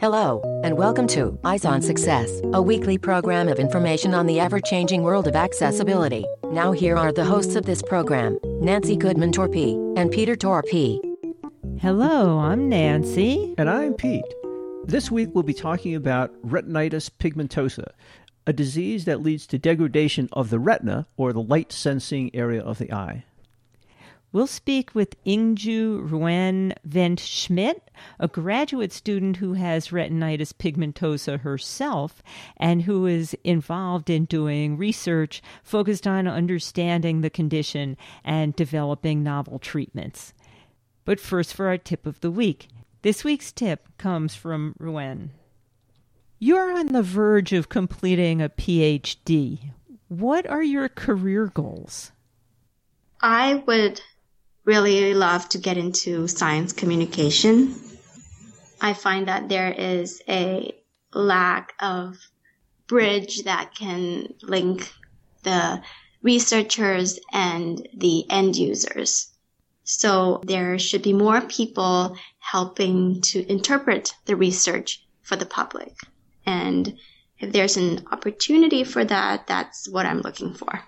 Hello, and welcome to Eyes on Success, a weekly program of information on the ever changing world of accessibility. Now, here are the hosts of this program Nancy Goodman Torpey and Peter Torpey. Hello, I'm Nancy. And I'm Pete. This week we'll be talking about retinitis pigmentosa, a disease that leads to degradation of the retina or the light sensing area of the eye. We'll speak with Ingju Ruanne Vent Schmidt, a graduate student who has retinitis pigmentosa herself and who is involved in doing research focused on understanding the condition and developing novel treatments. But first, for our tip of the week. This week's tip comes from Ruanne. You're on the verge of completing a PhD. What are your career goals? I would really love to get into science communication. I find that there is a lack of bridge that can link the researchers and the end users. So there should be more people helping to interpret the research for the public. And if there's an opportunity for that, that's what I'm looking for.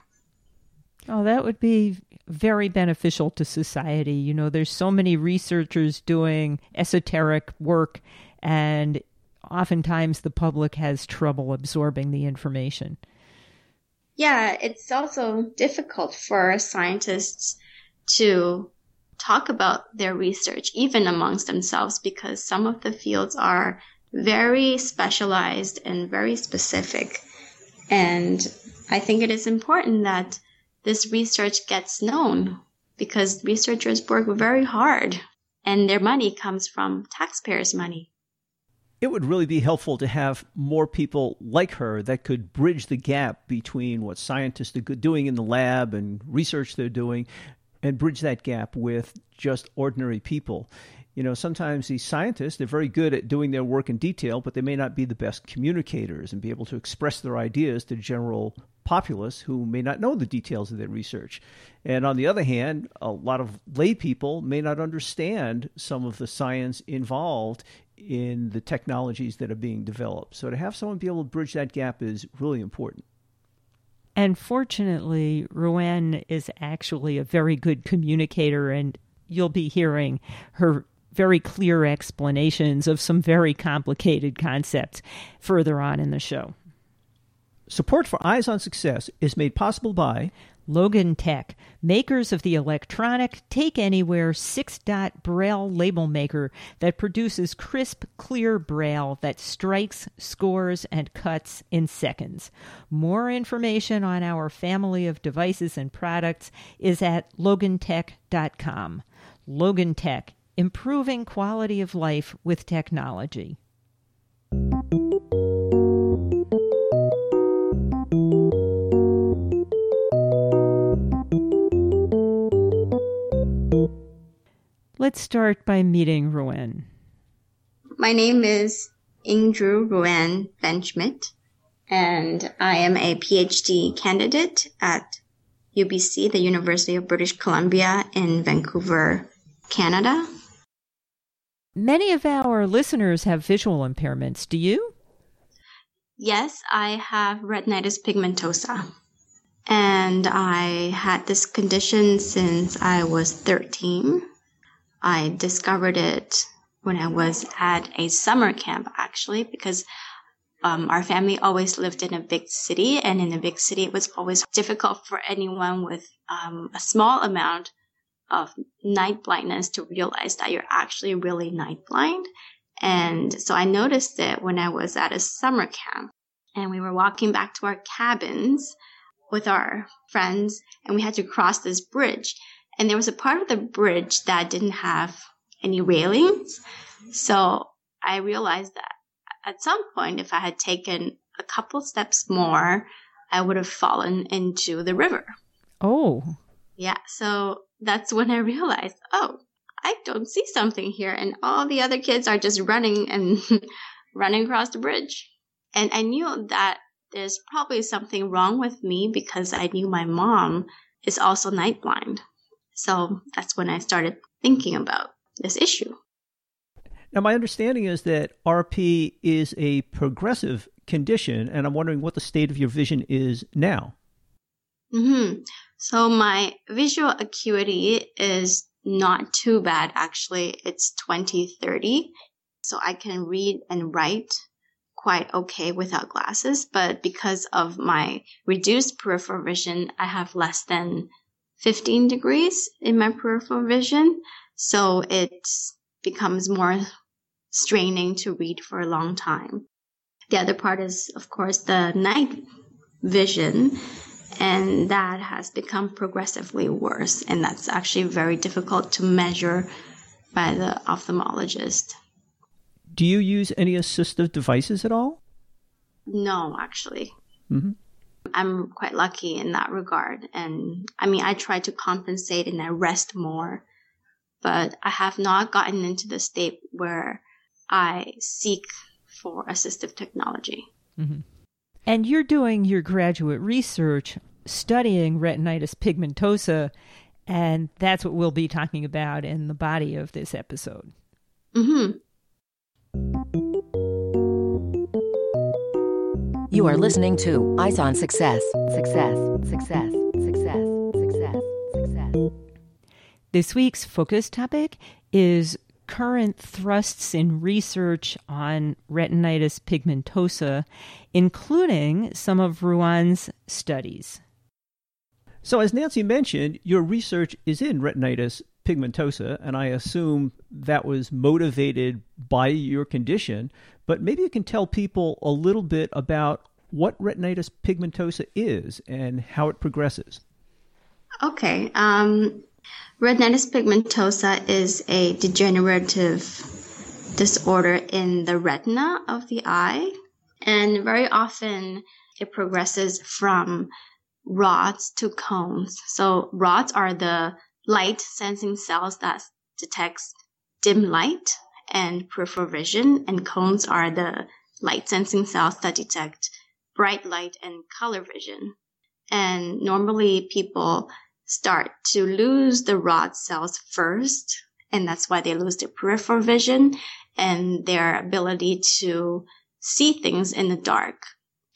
Oh, that would be very beneficial to society. You know, there's so many researchers doing esoteric work, and oftentimes the public has trouble absorbing the information. Yeah, it's also difficult for scientists to talk about their research, even amongst themselves, because some of the fields are very specialized and very specific. And I think it is important that this research gets known because researchers work very hard and their money comes from taxpayers' money. It would really be helpful to have more people like her that could bridge the gap between what scientists are doing in the lab and research they're doing and bridge that gap with just ordinary people. You know, sometimes these scientists, they're very good at doing their work in detail, but they may not be the best communicators and be able to express their ideas to the general populace who may not know the details of their research. And on the other hand, a lot of lay people may not understand some of the science involved in the technologies that are being developed. So to have someone be able to bridge that gap is really important. And fortunately, Ruanne is actually a very good communicator, and you'll be hearing her very clear explanations of some very complicated concepts further on in the show. Support for Eyes on Success is made possible by Logan Tech, makers of the electronic Take Anywhere 6 dot braille label maker that produces crisp, clear braille that strikes, scores, and cuts in seconds. More information on our family of devices and products is at logantech.com. Logan Tech, improving quality of life with technology. Let's start by meeting Ruanne. My name is Ingju Ruanne Vent-Schmidt, and I am a PhD candidate at UBC, the University of British Columbia in Vancouver, Canada. Many of our listeners have visual impairments. Do you? Yes, I have retinitis pigmentosa. And I had this condition since I was 13. I discovered it when I was at a summer camp, actually, because um, our family always lived in a big city, and in a big city, it was always difficult for anyone with um, a small amount of night blindness to realize that you're actually really night blind. And so I noticed it when I was at a summer camp, and we were walking back to our cabins with our friends, and we had to cross this bridge and there was a part of the bridge that didn't have any railings. So I realized that at some point, if I had taken a couple steps more, I would have fallen into the river. Oh. Yeah. So that's when I realized, oh, I don't see something here. And all the other kids are just running and running across the bridge. And I knew that there's probably something wrong with me because I knew my mom is also night blind. So that's when I started thinking about this issue. Now, my understanding is that RP is a progressive condition, and I'm wondering what the state of your vision is now. Mm-hmm. So my visual acuity is not too bad, actually. It's 2030. So I can read and write quite okay without glasses, but because of my reduced peripheral vision, I have less than 15 degrees in my peripheral vision. So it becomes more straining to read for a long time. The other part is, of course, the night vision, and that has become progressively worse. And that's actually very difficult to measure by the ophthalmologist. Do you use any assistive devices at all? No, actually. Mm-hmm. I'm quite lucky in that regard. And I mean, I try to compensate and I rest more, but I have not gotten into the state where I seek for assistive technology. Mm-hmm. And you're doing your graduate research studying retinitis pigmentosa, and that's what we'll be talking about in the body of this episode. Mm-hmm. You are listening to Eyes on Success. Success, success, success, success, success. This week's focus topic is current thrusts in research on retinitis pigmentosa, including some of Ruanne's studies. So, as Nancy mentioned, your research is in retinitis pigmentosa, and I assume that was motivated by your condition. But maybe you can tell people a little bit about what retinitis pigmentosa is and how it progresses. Okay. Um, retinitis pigmentosa is a degenerative disorder in the retina of the eye, and very often it progresses from rods to cones. So rods are the light sensing cells that detects dim light and peripheral vision, and cones are the light sensing cells that detect bright light and color vision. And normally people start to lose the rod cells first, and that's why they lose their peripheral vision and their ability to see things in the dark.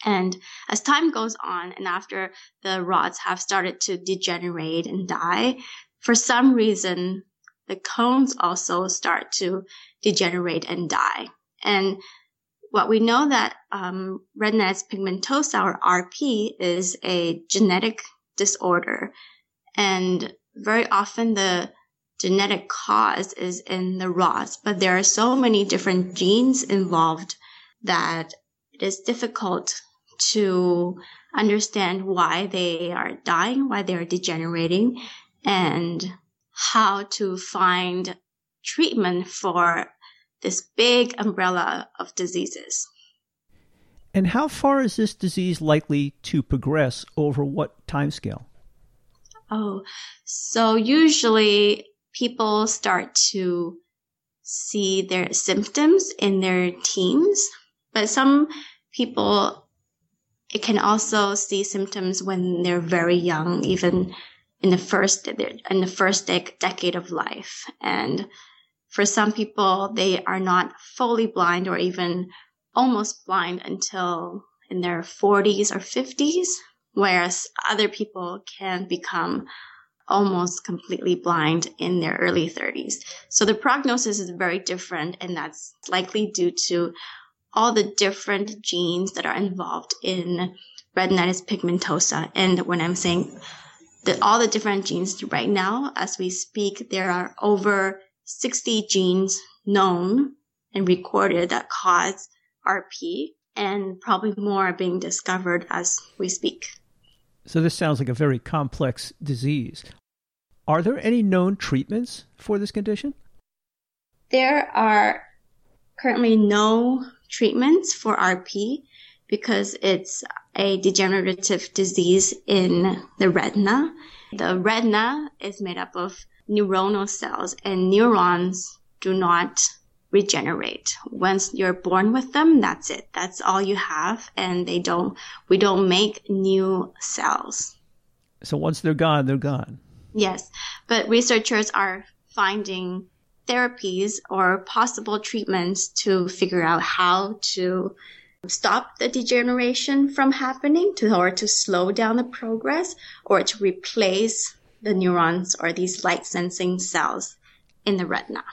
And as time goes on, and after the rods have started to degenerate and die, for some reason, the cones also start to degenerate and die. And what we know that um, retinitis pigmentosa or RP is a genetic disorder, and very often the genetic cause is in the rods, but there are so many different genes involved that it is difficult to understand why they are dying, why they are degenerating, and how to find treatment for this big umbrella of diseases. And how far is this disease likely to progress over what time scale? Oh, so usually people start to see their symptoms in their teens, but some people it can also see symptoms when they're very young, even in the first in the first de- decade of life. And for some people, they are not fully blind or even almost blind until in their 40s or 50s, whereas other people can become almost completely blind in their early 30s. So the prognosis is very different, and that's likely due to all the different genes that are involved in retinitis pigmentosa. And when I'm saying that all the different genes right now, as we speak, there are over 60 genes known and recorded that cause RP, and probably more are being discovered as we speak. So, this sounds like a very complex disease. Are there any known treatments for this condition? There are currently no treatments for RP because it's a degenerative disease in the retina. The retina is made up of neuronal cells and neurons do not regenerate. Once you're born with them, that's it. That's all you have. And they don't, we don't make new cells. So once they're gone, they're gone. Yes. But researchers are finding therapies or possible treatments to figure out how to stop the degeneration from happening to or to slow down the progress or to replace the neurons or these light sensing cells in the retina.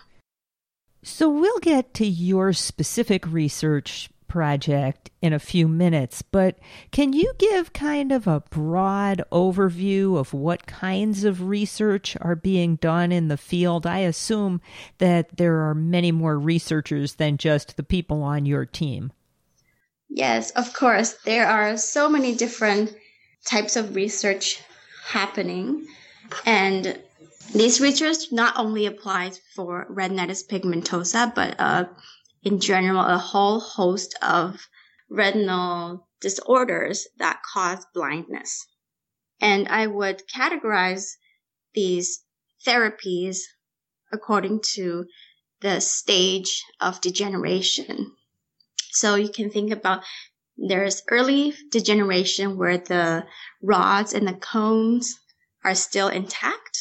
So we'll get to your specific research project in a few minutes, but can you give kind of a broad overview of what kinds of research are being done in the field? I assume that there are many more researchers than just the people on your team. Yes, of course. There are so many different types of research happening. And this research not only applies for retinitis pigmentosa, but uh, in general, a whole host of retinal disorders that cause blindness. And I would categorize these therapies according to the stage of degeneration. So you can think about there's early degeneration where the rods and the cones are still intact.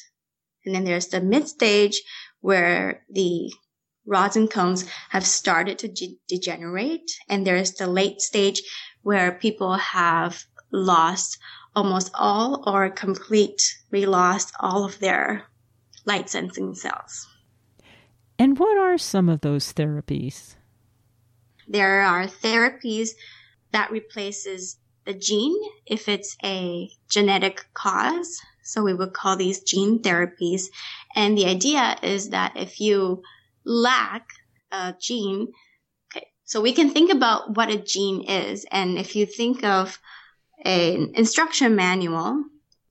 And then there's the mid stage where the rods and cones have started to de- degenerate. And there's the late stage where people have lost almost all or completely lost all of their light sensing cells. And what are some of those therapies? There are therapies that replaces the gene if it's a genetic cause. So we would call these gene therapies. And the idea is that if you lack a gene, okay, so we can think about what a gene is. And if you think of an instruction manual,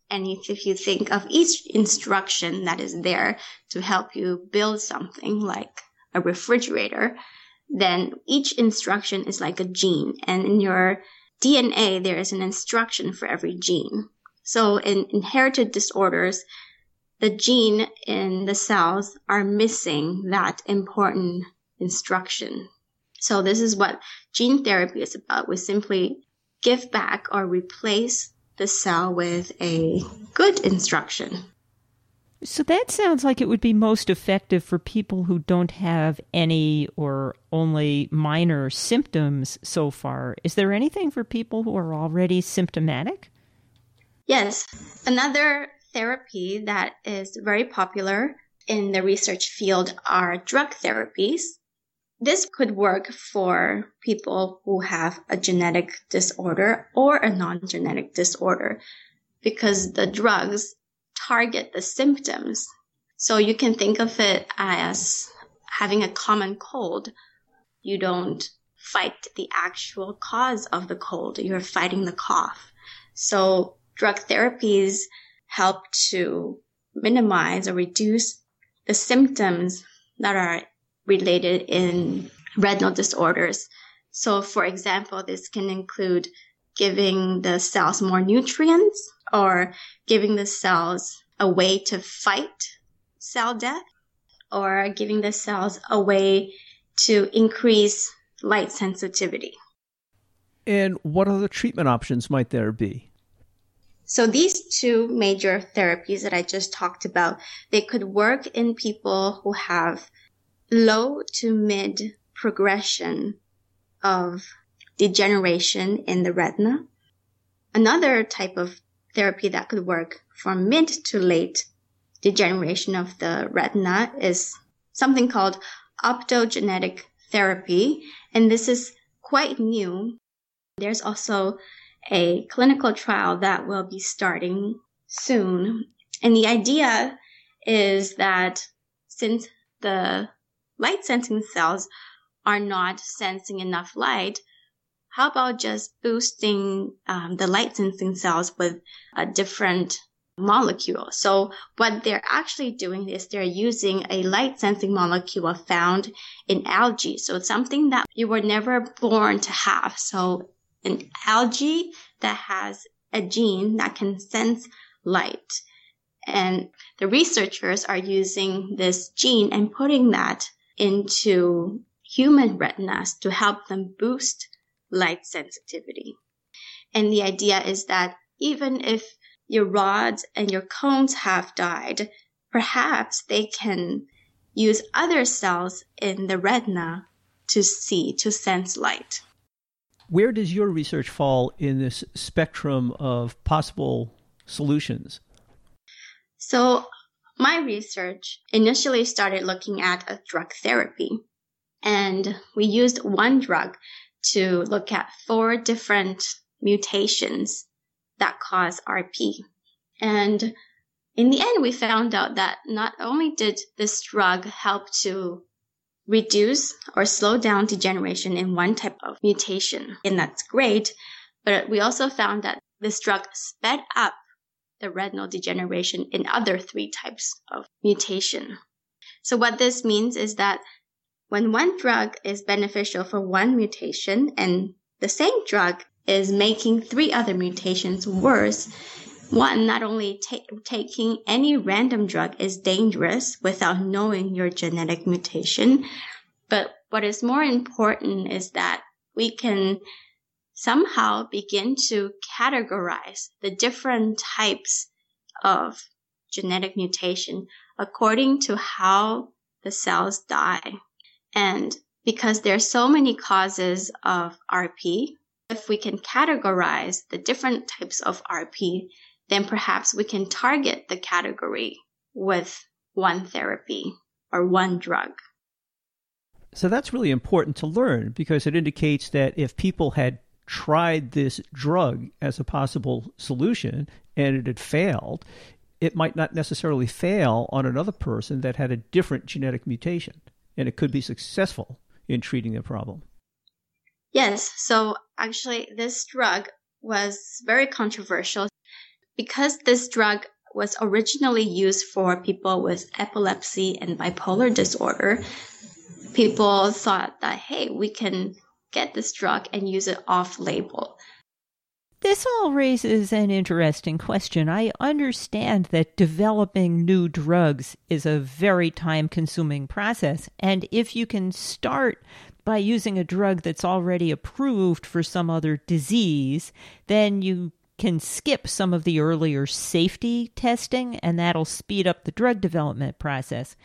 and if, you think of each instruction that is there to help you build something like a refrigerator, then each instruction is like a gene. And in your DNA, there is an instruction for every gene. So in inherited disorders, the gene in the cells are missing that important instruction. So this is what gene therapy is about. We simply give back or replace the cell with a good instruction. So that sounds like it would be most effective for people who don't have any or only minor symptoms so far. Is there anything for people who are already symptomatic? Yes. Another therapy that is very popular in the research field are drug therapies. This could work for people who have a genetic disorder or a non genetic disorder because the drugs target the symptoms. So you can think of it as having a common cold. You don't fight the actual cause of the cold. You're fighting the cough. So drug therapies help to minimize or reduce the symptoms that are related in retinal disorders. So for example, this can include giving the cells more nutrients or giving the cells a way to fight cell death or giving the cells a way to increase light sensitivity. And what other treatment options might there be? So these two major therapies that I just talked about, they could work in people who have low to mid progression of degeneration in the retina. Another type of therapy that could work for mid to late degeneration of the retina is something called optogenetic therapy. And this is quite new. There's also a clinical trial that will be starting soon. And the idea is that since the light sensing cells are not sensing enough light, how about just boosting um, the light sensing cells with a different molecule? So what they're actually doing is they're using a light sensing molecule found in algae. So it's something that you were never born to have. So an algae that has a gene that can sense light. And the researchers are using this gene and putting that into human retinas to help them boost light sensitivity. And the idea is that even if your rods and your cones have died, perhaps they can use other cells in the retina to see, to sense light. Where does your research fall in this spectrum of possible solutions? So, my research initially started looking at a drug therapy, and we used one drug to look at four different mutations that cause RP. And in the end, we found out that not only did this drug help to reduce or slow down degeneration in one type of mutation, and that's great, but we also found that this drug sped up the retinal degeneration in other three types of mutation. So what this means is that when one drug is beneficial for one mutation and the same drug is making three other mutations worse, one, not only ta- taking any random drug is dangerous without knowing your genetic mutation, but what is more important is that we can somehow begin to categorize the different types of genetic mutation according to how the cells die. And because there are so many causes of RP, if we can categorize the different types of RP, then perhaps we can target the category with one therapy or one drug. So that's really important to learn because it indicates that if people had tried this drug as a possible solution and it had failed, it might not necessarily fail on another person that had a different genetic mutation and it could be successful in treating the problem. Yes, so actually, this drug was very controversial because this drug was originally used for people with epilepsy and bipolar disorder. People thought that, hey, we can get this drug and use it off label. This all raises an interesting question. I understand that developing new drugs is a very time consuming process. And if you can start by using a drug that's already approved for some other disease, then you can skip some of the earlier safety testing and that'll speed up the drug development process.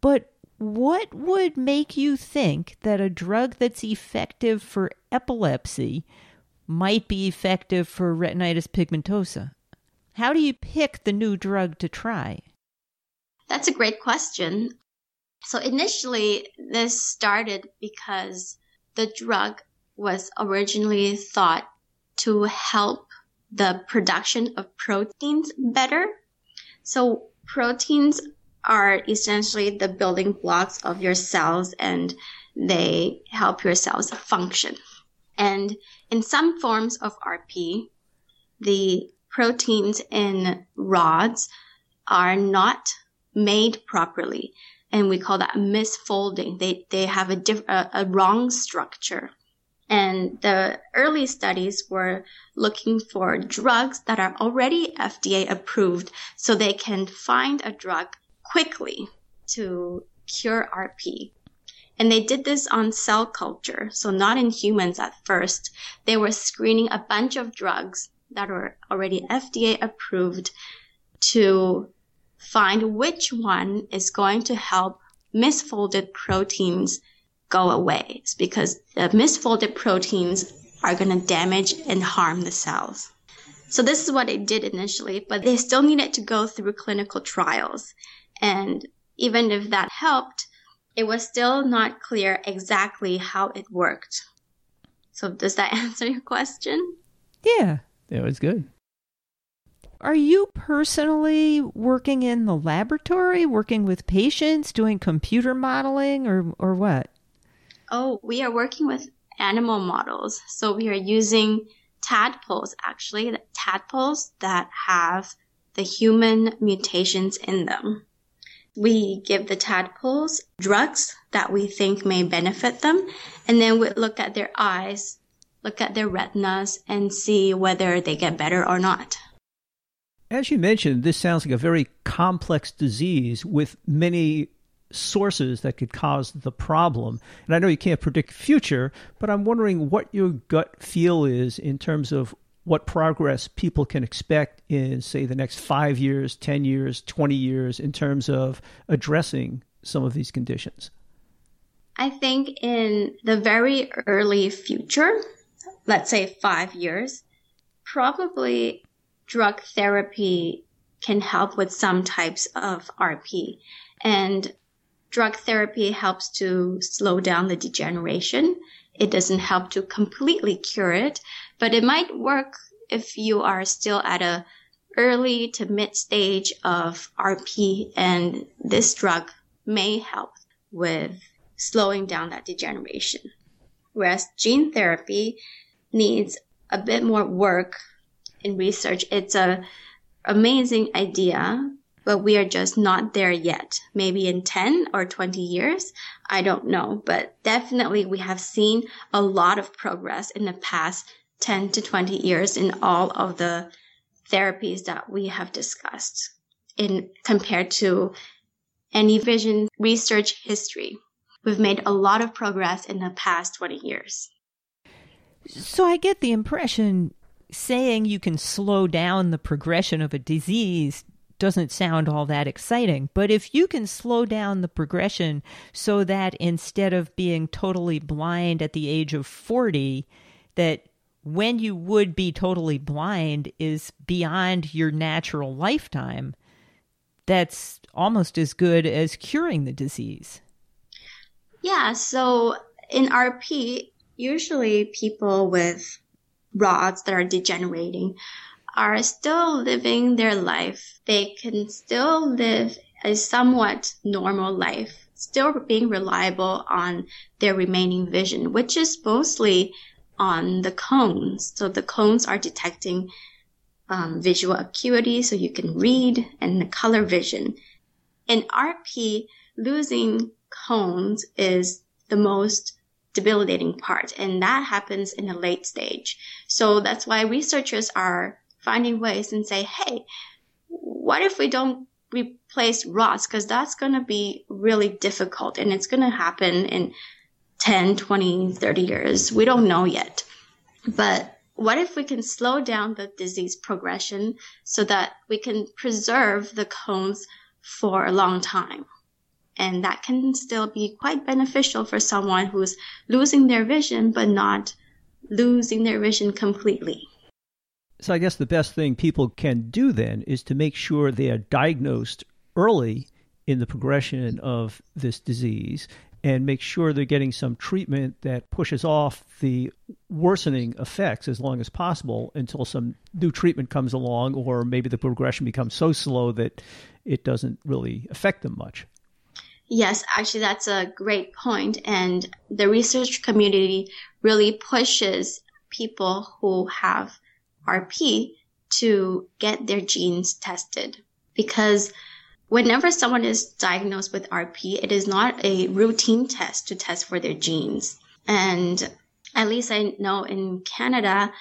But what would make you think that a drug that's effective for epilepsy might be effective for retinitis pigmentosa? How do you pick the new drug to try? That's a great question. So initially, this started because the drug was originally thought to help the production of proteins better. So proteins are essentially the building blocks of your cells and they help your cells function. And in some forms of RP, the proteins in rods are not made properly. And we call that misfolding. They, they have a, diff, a, a wrong structure. And the early studies were looking for drugs that are already FDA approved so they can find a drug quickly to cure RP. And they did this on cell culture, so not in humans at first. They were screening a bunch of drugs that were already FDA approved to find which one is going to help misfolded proteins go away. It's because the misfolded proteins are going to damage and harm the cells. So this is what they did initially, but they still needed to go through clinical trials. And even if that helped, it was still not clear exactly how it worked. So, does that answer your question? Yeah. It was good. Are you personally working in the laboratory, working with patients, doing computer modeling, or, or what? Oh, we are working with animal models. So, we are using tadpoles, actually, tadpoles that have the human mutations in them. We give the tadpoles drugs that we think may benefit them, and then we look at their eyes, look at their retinas, and see whether they get better or not. As you mentioned, this sounds like a very complex disease with many sources that could cause the problem. And I know you can't predict future, but I'm wondering what your gut feel is in terms of what progress people can expect in, say, the next five years, 10 years, 20 years in terms of addressing some of these conditions? I think in the very early future, let's say five years, probably drug therapy can help with some types of RP. And drug therapy helps to slow down the degeneration. It doesn't help to completely cure it, but it might work if you are still at a early to mid stage of RP and this drug may help with slowing down that degeneration. Whereas gene therapy needs a bit more work in research. It's a amazing idea, but we are just not there yet. Maybe in 10 or 20 years, I don't know, but definitely we have seen a lot of progress in the past 10 to 20 years in all of the therapies that we have discussed in compared to any vision research history. We've made a lot of progress in the past 20 years. So I get the impression saying you can slow down the progression of a disease doesn't sound all that exciting. But if you can slow down the progression so that instead of being totally blind at the age of 40, that when you would be totally blind is beyond your natural lifetime, that's almost as good as curing the disease. Yeah, so in RP, usually people with rods that are degenerating are still living their life. They can still live a somewhat normal life, still being reliable on their remaining vision, which is mostly on the cones. So the cones are detecting um, visual acuity, so you can read, and the color vision. In RP, losing cones is the most debilitating part, and that happens in the late stage. So that's why researchers are finding ways and say, hey, what if we don't replace rods? Because that's going to be really difficult and it's going to happen in 10, 20, 30 years. We don't know yet. But what if we can slow down the disease progression so that we can preserve the cones for a long time? And that can still be quite beneficial for someone who's losing their vision, but not losing their vision completely. So I guess the best thing people can do then is to make sure they are diagnosed early in the progression of this disease and make sure they're getting some treatment that pushes off the worsening effects as long as possible until some new treatment comes along or maybe the progression becomes so slow that it doesn't really affect them much. Yes, actually, that's a great point. And the research community really pushes people who have RP to get their genes tested because whenever someone is diagnosed with RP, it is not a routine test to test for their genes. And at least I know in Canada,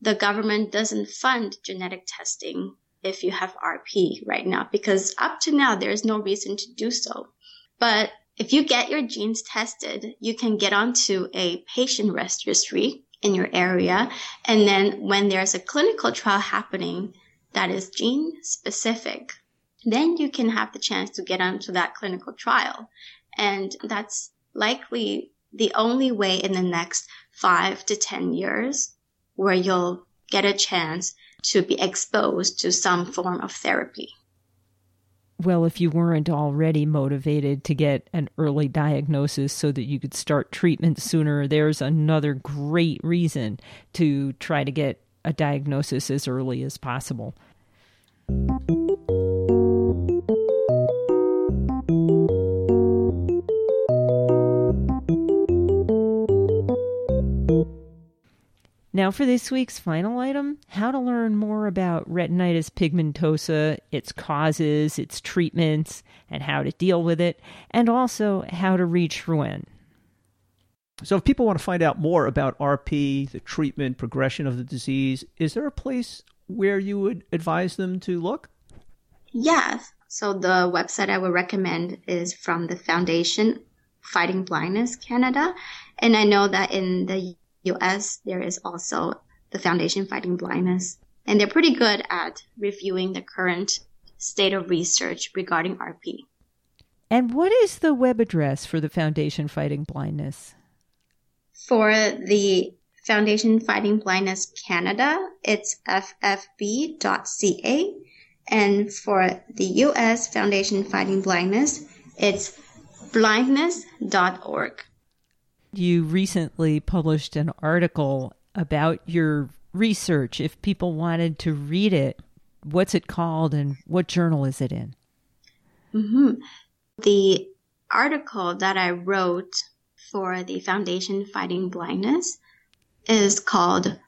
the government doesn't fund genetic testing if you have RP right now because up to now there's no reason to do so. But if you get your genes tested, you can get onto a patient registry in your area. And then when there's a clinical trial happening that is gene specific, then you can have the chance to get onto that clinical trial. And that's likely the only way in the next five to 10 years where you'll get a chance to be exposed to some form of therapy well, if you weren't already motivated to get an early diagnosis so that you could start treatment sooner, there's another great reason to try to get a diagnosis as early as possible. Now, for this week's final item how to learn more about retinitis pigmentosa, its causes, its treatments, and how to deal with it, and also how to reach Ruanne. So, if people want to find out more about RP, the treatment, progression of the disease, is there a place where you would advise them to look? Yes. So, the website I would recommend is from the Foundation Fighting Blindness Canada. And I know that in the US, there is also the Foundation Fighting Blindness. And they're pretty good at reviewing the current state of research regarding RP. And what is the web address for the Foundation Fighting Blindness? For the Foundation Fighting Blindness Canada, it's ffb.ca. And for the US Foundation Fighting Blindness, it's blindness.org. You recently published an article about your research. If people wanted to read it, what's it called and what journal is it in? Mm-hmm. The article that I wrote for the Foundation Fighting Blindness is called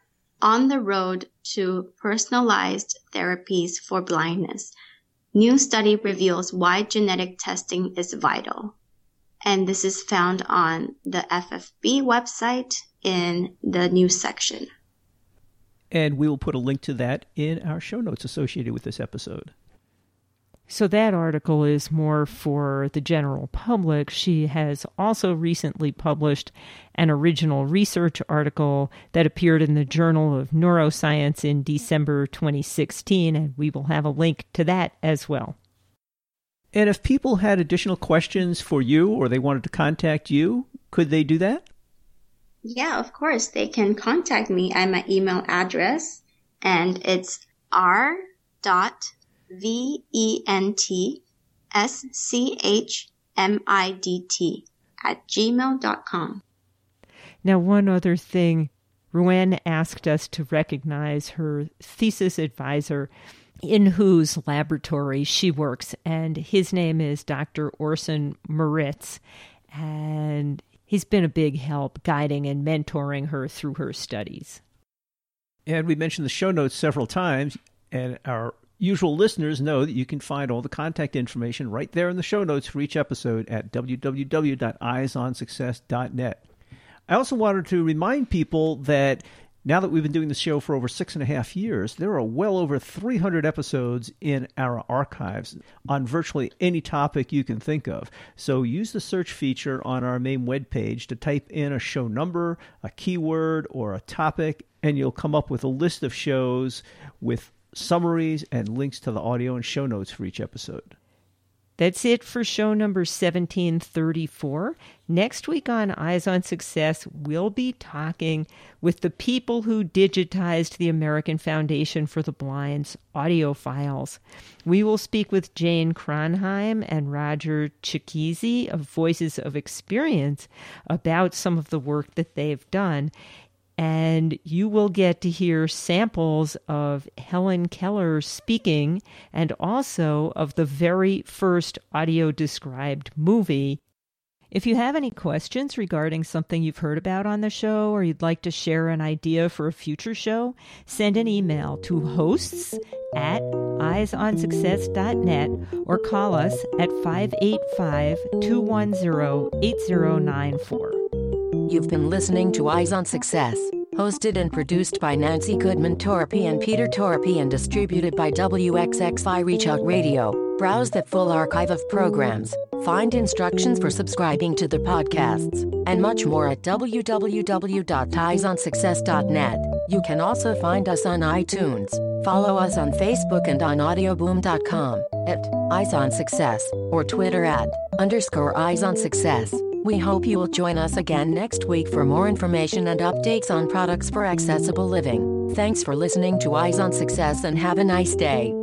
On the Road to Personalized Therapies for Blindness. New study reveals why genetic testing is vital. And this is found on the FFB website in the news section. And we will put a link to that in our show notes associated with this episode. So that article is more for the general public. She has also recently published an original research article that appeared in the Journal of Neuroscience in December 2016, and we will have a link to that as well. And if people had additional questions for you or they wanted to contact you, could they do that? Yeah, of course. They can contact me at my email address, and it's r dot v e n t s c h m i d t at gmail.com. Now, one other thing, Ruanne asked us to recognize her thesis advisor in whose laboratory she works, and his name is Dr. Orson Moritz. And he's been a big help guiding and mentoring her through her studies. And we mentioned the show notes several times, and our usual listeners know that you can find all the contact information right there in the show notes for each episode at www.eyesonsuccess.net. I also wanted to remind people that now that we've been doing the show for over six and a half years, there are well over 300 episodes in our archives on virtually any topic you can think of. So use the search feature on our main webpage to type in a show number, a keyword, or a topic, and you'll come up with a list of shows with summaries and links to the audio and show notes for each episode. That's it for show number 1734. Next week on Eyes on Success, we'll be talking with the people who digitized the American Foundation for the Blind's audio files. We will speak with Jane Kronheim and Roger Chikizzi of Voices of Experience about some of the work that they've done and you will get to hear samples of Helen Keller speaking and also of the very first audio described movie. If you have any questions regarding something you've heard about on the show or you'd like to share an idea for a future show, send an email to hosts at eyesonsuccess.net or call us at 585 210 8094. You've been listening to Eyes on Success, hosted and produced by Nancy Goodman Torpey and Peter Torpey and distributed by WXXI Reach Out Radio. Browse the full archive of programs, find instructions for subscribing to the podcasts, and much more at www.eyesonsuccess.net. You can also find us on iTunes, follow us on Facebook and on audioboom.com, at Eyes on Success, or Twitter at underscore Eyes on Success. We hope you will join us again next week for more information and updates on products for accessible living. Thanks for listening to Eyes on Success and have a nice day.